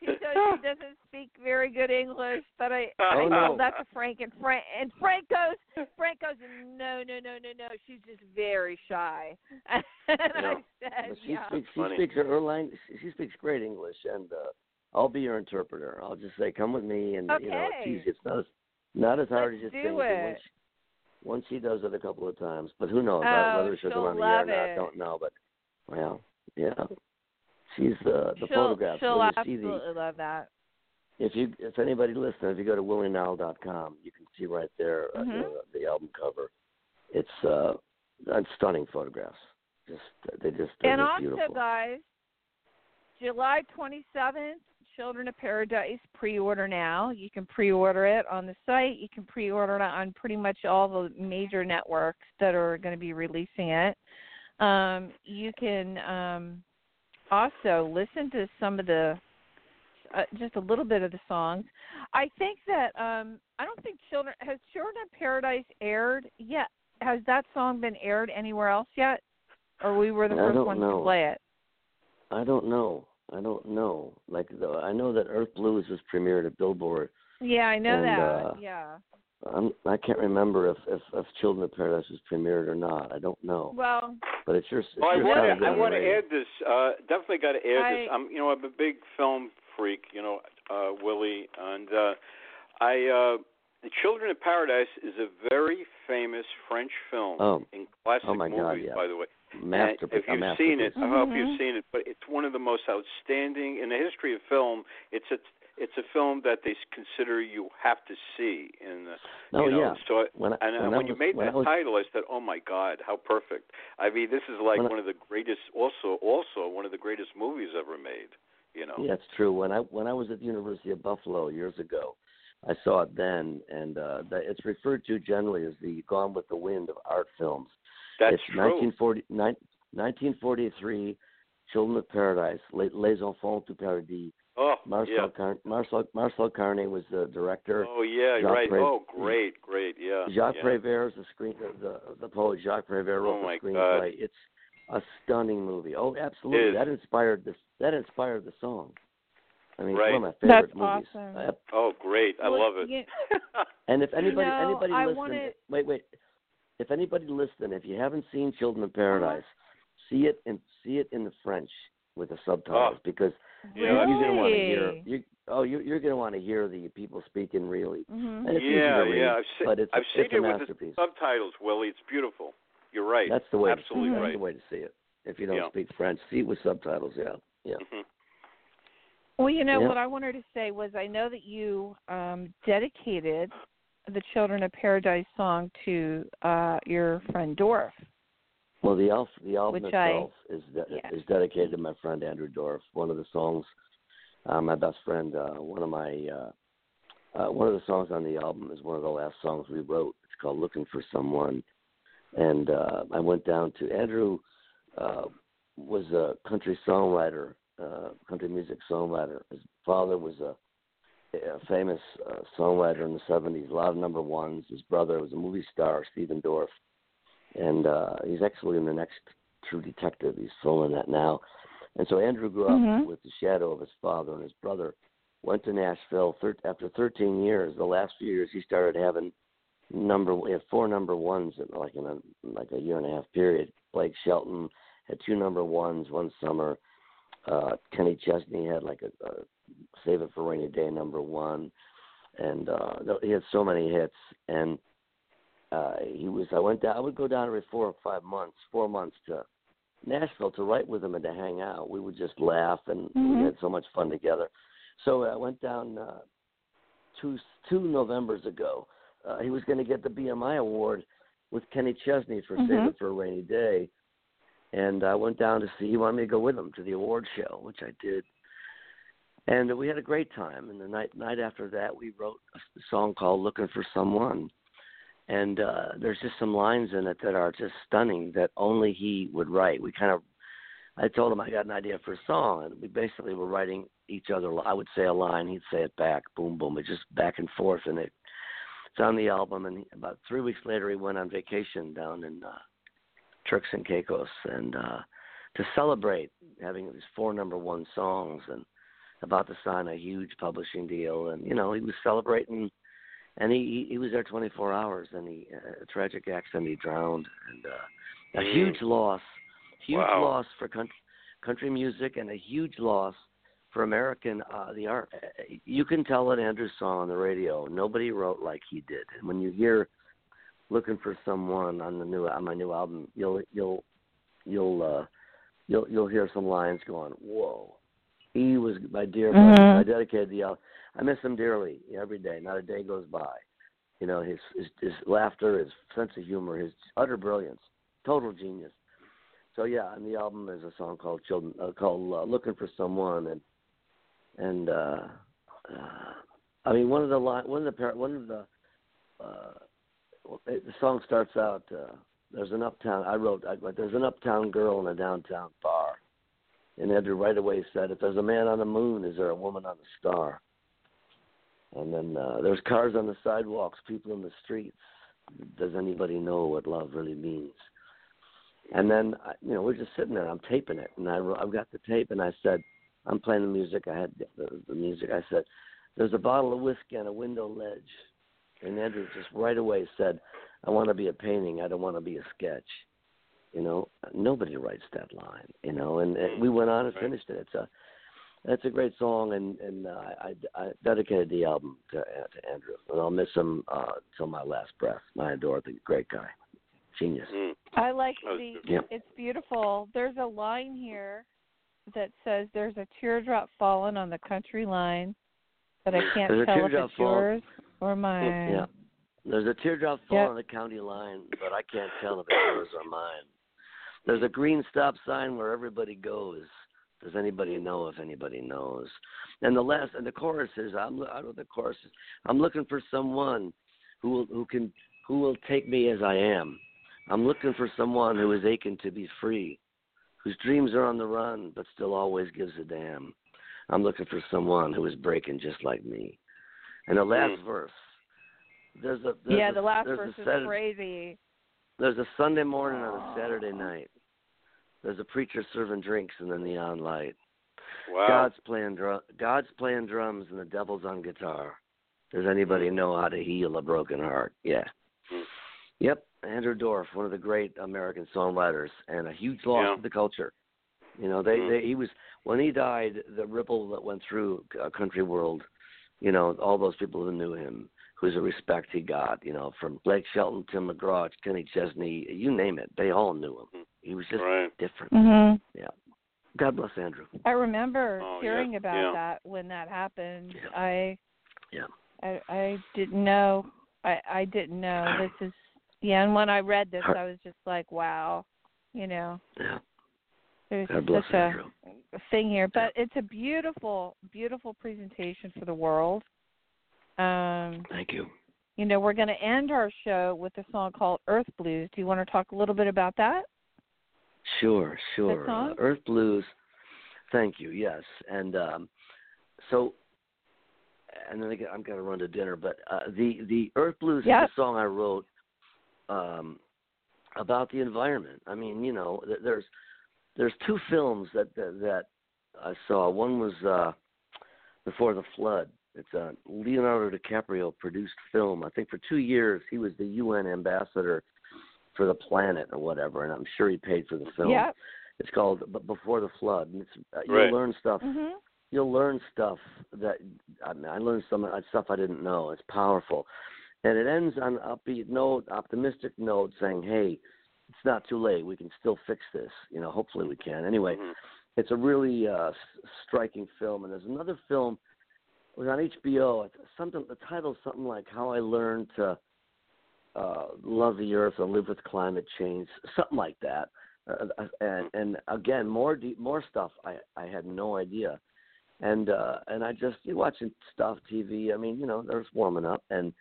She says she doesn't speak very good English, but I, I Oh, no. told that to Frank, and Frank and Frank goes, Frank goes, no, no, no, no, no. She's just very shy. and No. I said, But she yeah. speaks she Funny. speaks her, her language. She speaks great English, and uh I'll be your interpreter. I'll just say, "Come with me," and you know, it's Okay. easy. It's not as not as hard Let's as you do think. Once she, once she does it a couple of times, but who knows Oh, whether she'll she'll come on the air or not? it. Don't know, but well, yeah. She's uh, the she'll, photographs. She'll see the absolutely love that. if you if anybody listening, if you go to willienile.com, you can see right there uh, you Mhm. know, the album cover. It's uh, stunning photographs. Just they just they're And just also, beautiful. guys, July 27th, Children of Paradise pre-order now. You can pre-order it on the site. You can pre-order it on pretty much all the major networks that are going to be releasing it. Um, you can um, also listen to some of the, uh, just a little bit of the songs. I think that um, I don't think Children has Children of Paradise aired yet. Has that song been aired anywhere else yet? Or we were the I first ones know. to play it. I don't know. I don't know. Like the, I know that Earth Blues was premiered at Billboard. Yeah, I know And, that. uh, yeah. I'm, I can't remember if, if if Children of Paradise was premiered or not. I don't know. Well, But it's your. It's Well, I want to. I want to add this. Uh, definitely got to add this. I- I'm, you know, I'm a big film freak. You know, uh, Willie, and uh, I. Uh, the Children of Paradise is a very famous French film Oh, in classic oh my God, movies, yeah. by the way. master. And if you've seen it, masterpiece. I hope you've seen it. But it's one of the most outstanding in the history of film. It's a it's a film that they consider you have to see. In the, Oh you know, yeah. So I- When I, and when when, I you made when that I was, title, I said, "Oh my God, how perfect!" I mean, this is like one of the greatest, also, also one of the greatest movies ever made. You know, Yeah, it's true. When I when I was at the University of Buffalo years ago, I saw it then, and uh, that it's referred to generally as the Gone with the Wind of art films. that's it's true. 1940, nine- 1943, Children of Paradise, Les Enfants du Paradis. Oh, Marcel yeah. Car- Marcel Marcel Carné was the director. Oh yeah, Jacques right. Pre- oh, great, great. Yeah. Jacques yeah. Prévert is the screen the, the the poet Jacques Prévert wrote Oh, my the God. screenplay. It's a stunning movie. Oh, absolutely. That inspired this. That inspired the song. I mean, Right. it's one of my favorite That's movies. awesome. Oh, great. I Well, love it. you- and if anybody know, anybody I listening, wanna- wait wait, if anybody listening, if you haven't seen Children of uh-huh. Paradise, see it in see it in the French with the subtitles Oh. because Yeah, you're gonna want to hear you. Oh, you, you're gonna want to hear the people speaking really. Mhm. And it's easy yeah, to read, yeah. I've seen, but it's I've seen it's a it with the masterpiece. subtitles, Willie. It's beautiful. You're right. That's the way. Absolutely to, that's right. the way to see it. If you don't Yeah. speak French, see it with subtitles. Yeah, yeah. Mhm. Well, you know Yeah. what I wanted to say was I know that you um dedicated the Children of Paradise song to uh your friend Dorff. Well, the elf, the album Which I- itself is de- yeah. is dedicated to my friend Andrew Dorff. One of the songs uh, my best friend. Uh, one of my uh, uh, one of the songs on the album is one of the last songs we wrote. It's called "Looking for Someone," and uh, I went down to Andrew. Uh, was a country songwriter, uh, country music songwriter. His father was a, a famous uh, songwriter in the '70s, a lot of number ones. His brother was a movie star, Stephen Dorff, and uh, he's actually in the next True Detective. He's filming that now. And so Andrew grew up Mhm. with the shadow of his father and his brother. Went to Nashville thir- after 13 years. The last few years, he started having number. He had four number ones in like in a like a year and a half period. Blake Shelton had two number ones one summer. Uh, Kenny Chesney had like a, a Save It for Rainy Day number one, and uh, he had so many hits. And uh, he was. I went down. I would go down every four or five months, four months to Nashville to write with him and to hang out. We would just laugh and Mhm. we had so much fun together. So I went down uh, two two Novembers ago. Uh, he was going to get the BMI award with Kenny Chesney for Save Mhm. It for a Rainy Day, and I went down to see. He wanted me to go with him to the award show, which I did. And we had a great time. And the night night after that, we wrote a song called "Looking for Someone," and uh, there's just some lines in it that are just stunning that only he would write. We kind of, I told him I got an idea for a song, and we basically were writing each other. I would say a line, he'd say it back, boom, boom. It just back and forth, and it it's on the album. And about three weeks later, he went on vacation down in uh, Turks and Caicos, and uh, to celebrate having these four number one songs and about to sign a huge publishing deal, and you know he was celebrating and he he he was there 24 hours and he uh, a tragic accident he drowned and uh, a Mm. huge loss huge Wow. loss for country country music and a huge loss for American uh the art Uh, you can tell an Andrew song on the radio nobody wrote like he did and when you hear looking for someone on the new on my new album you'll you'll you'll uh you'll you'll hear some lines going whoa he was my dear buddy Mhm. I dedicated the album I miss him dearly every day. Not a day goes by. You know, his his, his laughter, his sense of humor, his utter brilliance, total genius. So yeah, on the album there's a song called "Children," uh, called uh, "Looking for Someone," and and uh, uh, I mean one of the line, one of the one of the uh, it, the song starts out. Uh, there's an uptown. I wrote. I, there's an uptown girl in a downtown bar, and Andrew right away said, "If there's a man on the moon, is there a woman on the star?" And then uh, there's cars on the sidewalks, people in the streets. Does anybody know what love really means? And then, you know, we're just sitting there. I'm taping it, and I, I've got the tape, and I said, I'm playing the music. I had the, the music. I said, there's a bottle of whiskey on a window ledge. And Andrew just right away said, I want to be a painting. I don't want to be a sketch. You know, nobody writes that line. You know, and, and we went on and finished it. It's a that's a great song, and and uh, I, I dedicated the album to, uh, to Andrew, and I'll miss him uh, till my last breath. I adore the great guy, genius. Mm. I like the. beautiful. Yep. It's beautiful. There's a line here that says, "There's a teardrop fallen on the country line, but I can't There's tell if it's fall- yours or mine." Yeah, there's a teardrop fall Yep. on the county line, but I can't tell if it's yours or mine. There's a green stop sign where everybody goes. Does anybody know if anybody knows? And the last and the chorus is I'm out of the chorus. is, I'm looking for someone who will who can who will take me as I am. I'm looking for someone who is aching to be free, whose dreams are on the run but still always gives a damn. I'm looking for someone who is breaking just like me. And the last Mm. verse, there's a there's yeah, a, the last there's verse is Saturday- crazy. there's a Sunday morning and a Saturday night. There's a preacher serving drinks in the neon light. Wow. God's playing drum. God's playing drums and the devil's on guitar. Does anybody know how to heal a broken heart? Yeah. Hmm. Yep. Andrew Dorff, one of the great American songwriters, and a huge loss Yeah. to the culture. You know, they, Hmm. they he was when he died, the ripple that went through uh, country world. You know, all those people who knew him, who's a respect he got. You know, from Blake Shelton, Tim McGraw, Kenny Chesney, you name it, they all knew him. He was just Right. different. Mhm. God bless Andrew. I remember Oh, yeah, hearing about yeah. that when that happened. Yeah. I Yeah. I I didn't know. I I didn't know. This is yeah, and when I read this I was just like, wow. You know. Yeah. There's God bless such a, Andrew. a thing here, but it's a beautiful, beautiful presentation for the world. Um, Thank you. you know, we're going to end our show with a song called Earth Blues. Do you want to talk a little bit about that? Sure, sure. Uh, Earth Blues. Thank you. Yes, and um, so, and then I get, I'm going to run to dinner. But uh, the the Earth Blues Yep. is a song I wrote um, about the environment. I mean, you know, th- there's there's two films that that, that I saw. One was uh, Before the Flood. It's a Leonardo DiCaprio produced film. I think for two years he was the UN ambassador for the planet or whatever, and I'm sure he paid for the film. Yep. It's called B- Before the Flood, and it's uh, you'll Right. learn stuff. Mhm. You'll learn stuff that I mean, I learned some uh, stuff I didn't know. It's powerful, and it ends on an upbeat note, optimistic note, saying, "Hey, it's not too late. We can still fix this. You know, hopefully we can." Anyway, Mhm. it's a really uh, s- striking film. And there's another film it was on HBO. Something the title's something like "How I Learned to uh, Love the Earth and Live with Climate Change," something like that. Uh, and and again, more deep, more stuff I I had no idea. And uh and I just you watching stuff TV. I mean, you know, there's warming up and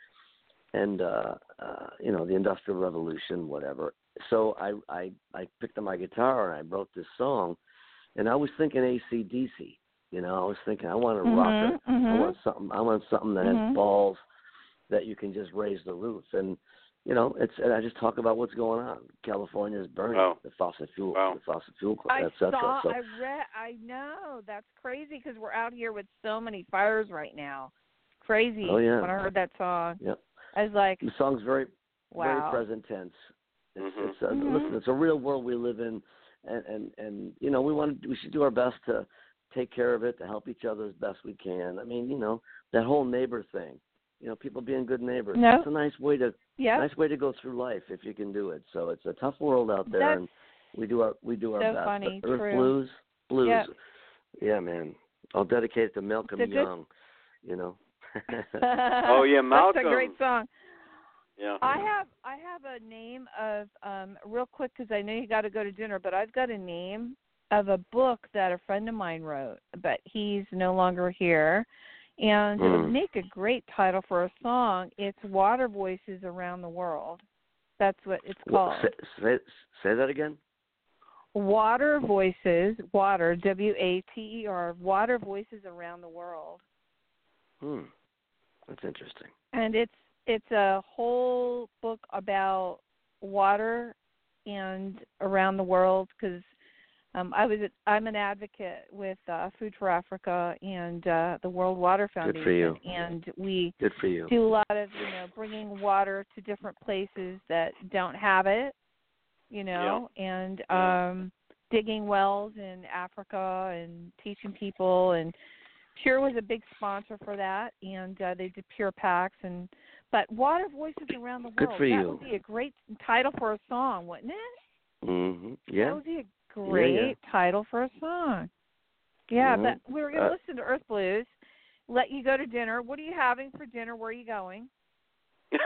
and uh uh you know the industrial revolution whatever so i i i picked up my guitar and i wrote this song and i was thinking acdc you know i was thinking i want a rocker Mhm, mhm. i want something i want something that Mhm. has balls that you can just raise the roof and you know it's and i just talk about what's going on california is burning Wow. the fossil fuel Wow. the fossil fuel I etc saw. so I read. I know that's crazy because we're out here with so many fires right now. Crazy. Oh, yeah. When I heard that song, Yep. I was like, the song's very "Wow." very present tense. It's, Mhm. it's a, Mhm. listen, it's a real world we live in, and and and you know we want to we should do our best to take care of it, to help each other as best we can. I mean, you know that whole neighbor thing, you know, people being good neighbors. No. It's a nice way to Yep. nice way to go through life if you can do it. So it's a tough world out there, That's and we do our we do our so best. funny, Earth true. Blues, blues, Yep. yeah, man. I'll dedicate it to Malcolm It's a good- Young. You know. Oh, yeah, Malcolm. That's a great song. Yeah. I have I have a name of um real quick because I know you got to go to dinner, but I've got a name of a book that a friend of mine wrote, but he's no longer here, and it would Mm. make a great title for a song. It's Water Voices Around the World. That's what it's called. What, say, say say that again. Water Voices, Water W A T E R, Water Voices Around the World. Hmm. That's interesting. and it's it's a whole book about water and around the world because um, I was I'm an advocate with uh, Food for Africa and uh, the World Water Good Foundation, for you. and we Good for you. do a lot of you know bringing water to different places that don't have it, you know, and Yeah. um, digging wells in Africa and teaching people and Pure was a big sponsor for that, and uh, they did Pure Packs and. But Water Voices Around the World. Good for that you. would be a great title for a song, wouldn't it? Mm-hmm. That Yeah. would be a great title for a song. Yeah, Mhm. but we were going to Uh, listen to Earth Blues. Let you go to dinner. What are you having for dinner? Where are you going? I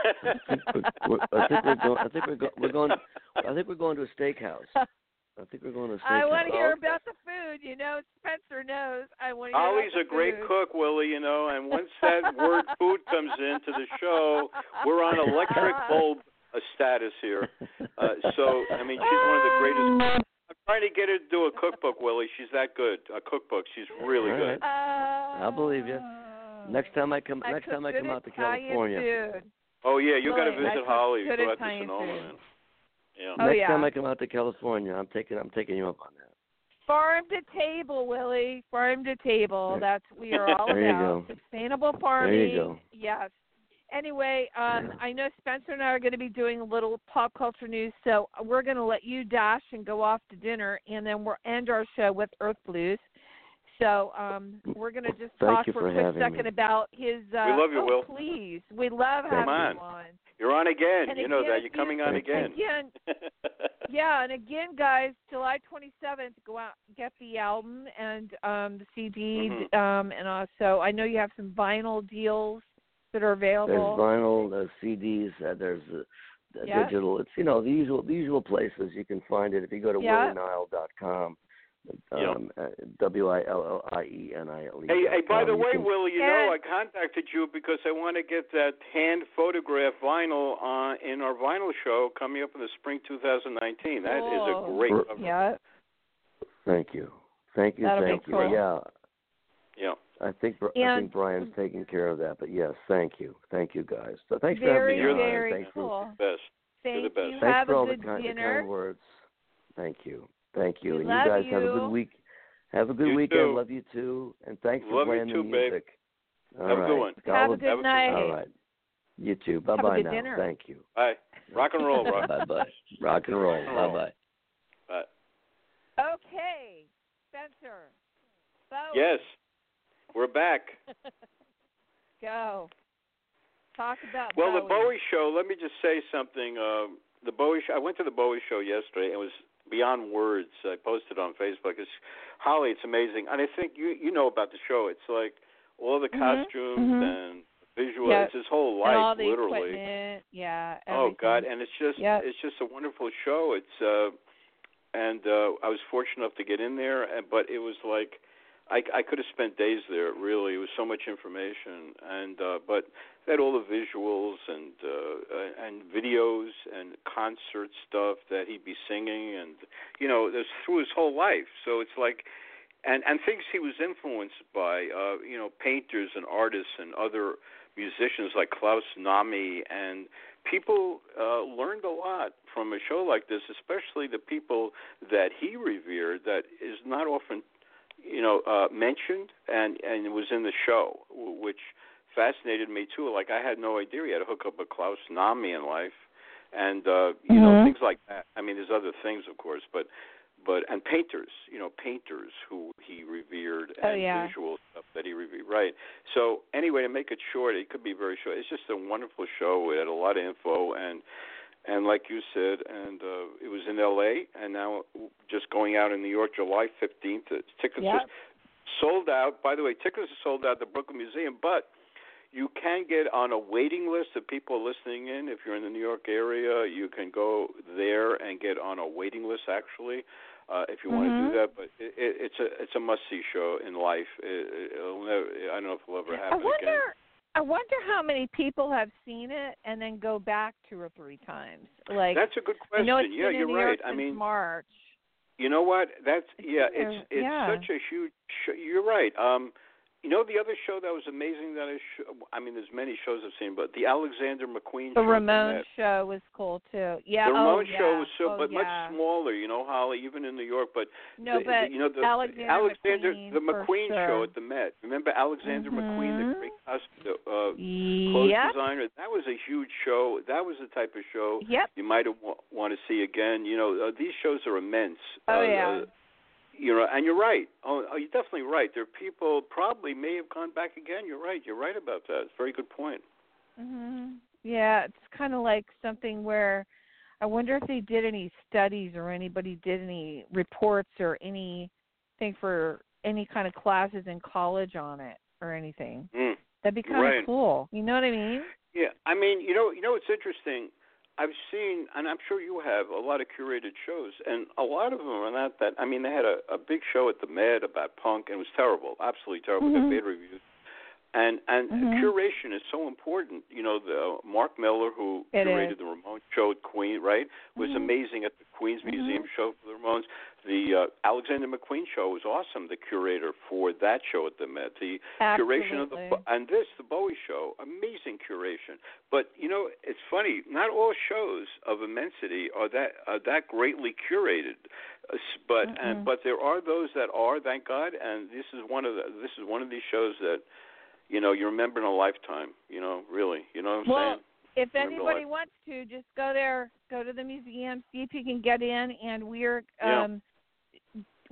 think we're, we're, I think we're going. I think we're, go, we're going. I think we're going to a steakhouse. I think we're going to a steakhouse. I want to hear about the food. You know, Spencer knows. I want to hear Ollie's about a the great food. cook, Willie, you know, and once that word food comes into the show, we're on electric bulb status here. Uh, so, I mean, she's one of the greatest. I'm trying to get her to do a cookbook, Willie. She's that good. A cookbook. She's really All good. right. I believe you. Next time I come, I next time I come out to California. Food. Oh yeah, you got to visit Holly. good Go out to Italian Sonoma, food. man. Yeah. Oh, next yeah. time I come out to California, I'm taking, I'm taking you up on that. Farm to table, Willie. Farm to table. There- That's we are all There you about go. sustainable farming. There you go. Yes. Anyway, um, I know Spencer and I are going to be doing a little pop culture news, so we're going to let you dash and go off to dinner, and then we'll end our show with Earth Blues. So um, we're going to just Thank talk for for a quick second me. about his. Uh, We love you, oh, Will. Please, we love Come having on. you on. You're on again. And you know again, that. You're coming on again. Again, yeah, and again, guys, July 27th, go out get the album and um the CD, Mhm. um, and also I know you have some vinyl deals that are There's vinyl, there's CDs, uh, there's uh, the Yeah. digital. It's you know the usual, the usual places you can find it. If you go to Yeah. willienile.com, Yeah. Um, uh, W I L L I E N I L E. Hey, hey, by the way, can- Willie, you Yeah. know I contacted you because I want to get that hand photograph vinyl on in our vinyl show coming up in the spring 2019. That is a Cool. great R- cover. Yeah. Thank you, thank you, That'll thank you. cool. Yeah, Yeah. I think Br- I think Brian's taking care of that. But yes, thank you, thank you guys. So thanks Very, for having me on. very Thanks for cool. Best. Thank the best. you. Thanks have for a all good the kind, the dinner. kind words. Thank you. Thank you. We and love you guys have a good week. Have a good You weekend. too. Love you too. And thanks for Love you playing too, the babe. music. All Have a good one. God Have a good have night. All right. You too. Bye bye now. dinner. Thank you. Bye. Rock and roll, Rock. bye bye. Rock and roll. Rock Bye bye. Bye. Okay, Spencer. Bowie. Yes, we're back. Go. Talk about Well, the Bowie. Bowie show. Let me just say something. Um, the Bowie. Show, I went to the Bowie show yesterday. And it was beyond words. I posted on Facebook. It's Holly. It's amazing, and I think you you know about the show. It's like all the Mhm, costumes mhm. and visual. Yep. It's his whole life, literally. equipment. Yeah. Oh. God, and it's just Yep. it's just a wonderful show. It's uh and uh I was fortunate enough to get in there and but it was like I I could have spent days there really. It was so much information and uh but they had all the visuals and uh and videos and concert stuff that he'd be singing and you know, was through his whole life. So it's like and and things he was influenced by uh you know, painters and artists and other musicians like Klaus Nomi and people uh, learned a lot from a show like this, especially the people that he revered that is not often, you know, uh, mentioned and and it was in the show, which fascinated me too. Like I had no idea he had to hook up with Klaus Nomi in life, and uh, you know Mhm. things like that. I mean, there's other things, of course, but but and painters, you know, painters who he revered Oh, and yeah. visual stuff that he revered. Right. So anyway, to make it short, it could be very short. It's just a wonderful show. It had a lot of info and and like you said, and uh, it was in L.A. and now just going out in New York, July 15th. Tickets Yep. are sold out. By the way, tickets are sold out at the Brooklyn Museum, but you can get on a waiting list of people listening in. If you're in the New York area, you can go there and get on a waiting list. Actually, uh, if you want to do that, but it, it, it's a it's a must see show in life. It, it'll never, I don't know if it'll ever I happen again. I wonder how many people have seen it and then go back two or three times. Like That's a good question. know it's yeah, you're right. I mean, March. You know what? That's yeah. It's it's yeah. such a huge. You're right. Um, you know the other show that was amazing that I. Sh- I mean, there's many shows I've seen, but the Alexander McQueen The show. Ramon show was cool too. Yeah. the oh, Ramon yeah. show was so, oh, but yeah. much smaller. You know, Holly, even in New York. But No, the, but you know the Alexander Alexander McQueen the McQueen sure. show at the Met. Remember Alexander McQueen, the Mhm. great costume, uh, clothes Yep. designer? That was a huge show. That was the type of show Yep. you might w- want to see again. You know, uh, these shows are immense. Oh, uh, yeah. Uh, you know, and you're right. Oh, oh, you're definitely right. There are people probably may have gone back again. You're right. You're right about that. It's a very good point. Mhm. Yeah, it's kind of like something where I wonder if they did any studies or anybody did any reports or anything for any kind of classes in college on it or anything. Mm. That'd be kind of Right. cool. You know what I mean? Yeah, I mean, you know, you know, it's interesting. I've seen, and I'm sure you have, a lot of curated shows, and a lot of them are not that. I mean, they had a, a big show at the Met about punk, and it was terrible, absolutely terrible. Mhm. Got bad reviews. And and Mhm. curation is so important. You know, the uh, Mark Miller who It curated is. the Ramones show at Queen, right, was Mhm. amazing at the Queens Museum Mhm. show for the Ramones. The uh, Alexander McQueen show was awesome. The curator for that show at the Met, the curation of the Absolutely. And this the Bowie show, amazing curation. But you know, it's funny. Not all shows of immensity are that are that greatly curated. Uh, But Mm-mm. and but there are those that are, thank God. And this is one of the this is one of these shows that you know you remember in a lifetime. You know, really. You know what I'm Well, saying? If anybody wants to, just go there, go to the museum, see if you can get in, and we're Yeah. um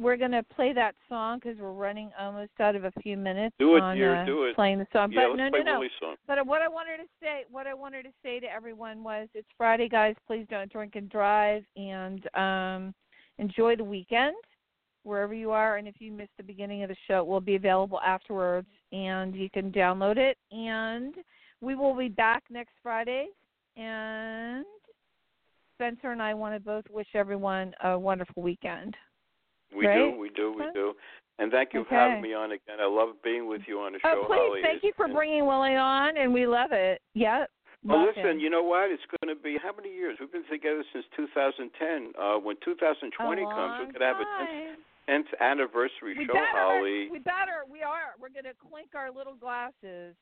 we're gonna play that song because we're running almost out of a few minutes Do it, on dear, uh, do it. playing the song. yeah, but no, no, no. Song. But what I wanted to say, what I wanted to say to everyone was, it's Friday, guys. Please don't drink and drive, and um, enjoy the weekend wherever you are. And if you missed the beginning of the show, it will be available afterwards, and you can download it. And we will be back next Friday. And Spencer and I want to both wish everyone a wonderful weekend. We right? do, we do, we do. And thank you for having me on again. I love being with you on the show, Oh, please, Holly. thank you for bringing Willie on, and we love it. Yep. Well, listen, him. you know what? It's going to be how many years? We've been together since 2010. Uh, when 2020 comes, we're going to have a 10th, 10th anniversary we show, better, Holly. We better. We are. We're gonna clink our little glasses.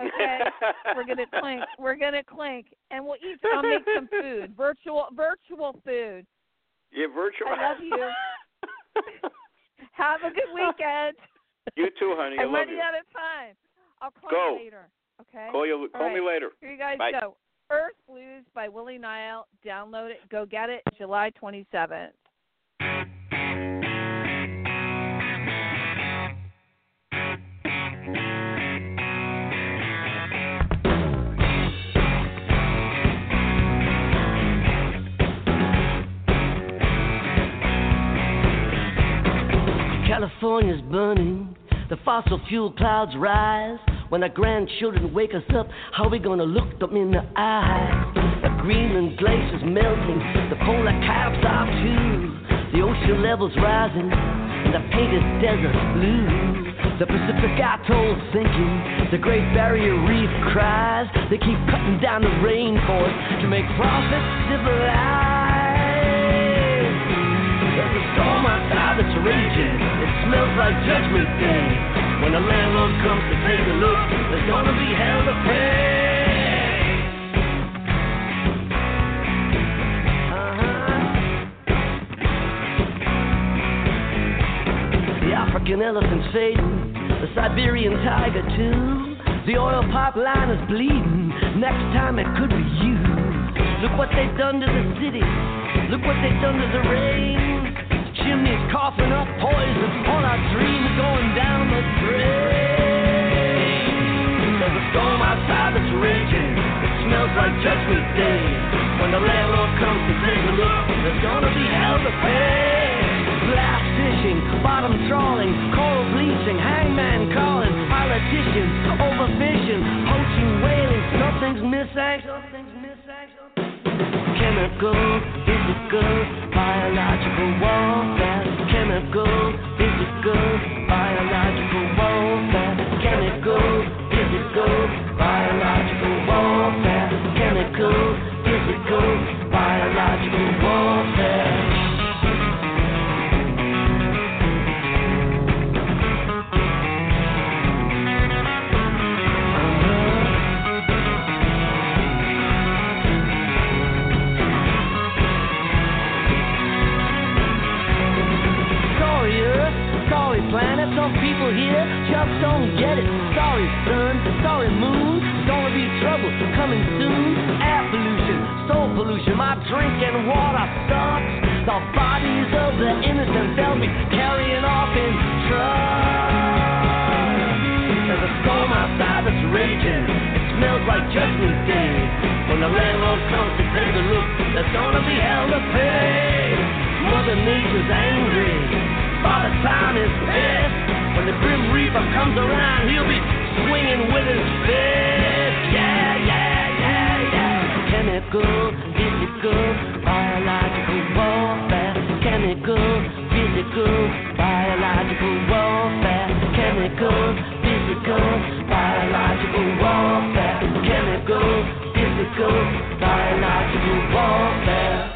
Okay. we're gonna clink. We're gonna clink, and we'll eat. I'll make some food. Virtual, virtual food. Yeah, virtual. I love you. Have a good weekend. you too, honey. I love you. out of time. I'll call Go. you later. Okay. Call you. Call me later. Here you guys Bye. go. Earth Blues by Willie Nile. Download it. Go get it. July 27th. California's burning, the fossil fuel clouds rise. When our grandchildren wake us up, how we gonna look them in the eye? The Greenland glaciers melting, the polar caps are too. The ocean levels rising, and the painted desert blue. The Pacific atoll sinking, the Great Barrier Reef cries. They keep cutting down the rainforest to make profits civilized. A storm outside that's raging. It smells like Judgment Day. When the landlord comes to take a look, there's gonna be hell to pay. Uh-huh. African elephant's fading, the Siberian tiger too. The oil pipeline is bleeding. Next time it could be you. Look what they've done to the city. Look what they've done to the rain. Chimneys coughing up poison. All our dreams going down the drain. There's a storm outside that's raging. It smells like Judgment Day. When the landlord comes to take a look, there's gonna be hell to pay. Blast fishing, bottom trawling, coral bleaching, hangman calling, politicians, overfishing, poaching, whaling. Something's missing. Something's missing. Chemical, biological warfare. drinking water thoughts. The bodies of the innocent they'll be carrying off in trucks. There's a storm outside that's raging. It smells like judgment day. When the landlord comes to take the roof, there's gonna be hell to pay. Mother Nature's angry. Father Time is pissed. When the Grim Reaper comes around, he'll be swinging with his fist. Yeah, yeah, yeah, yeah. Chemical chemical, biological warfare, chemical, physical, biological warfare, chemical, physical, biological warfare, chemical, physical, biological warfare.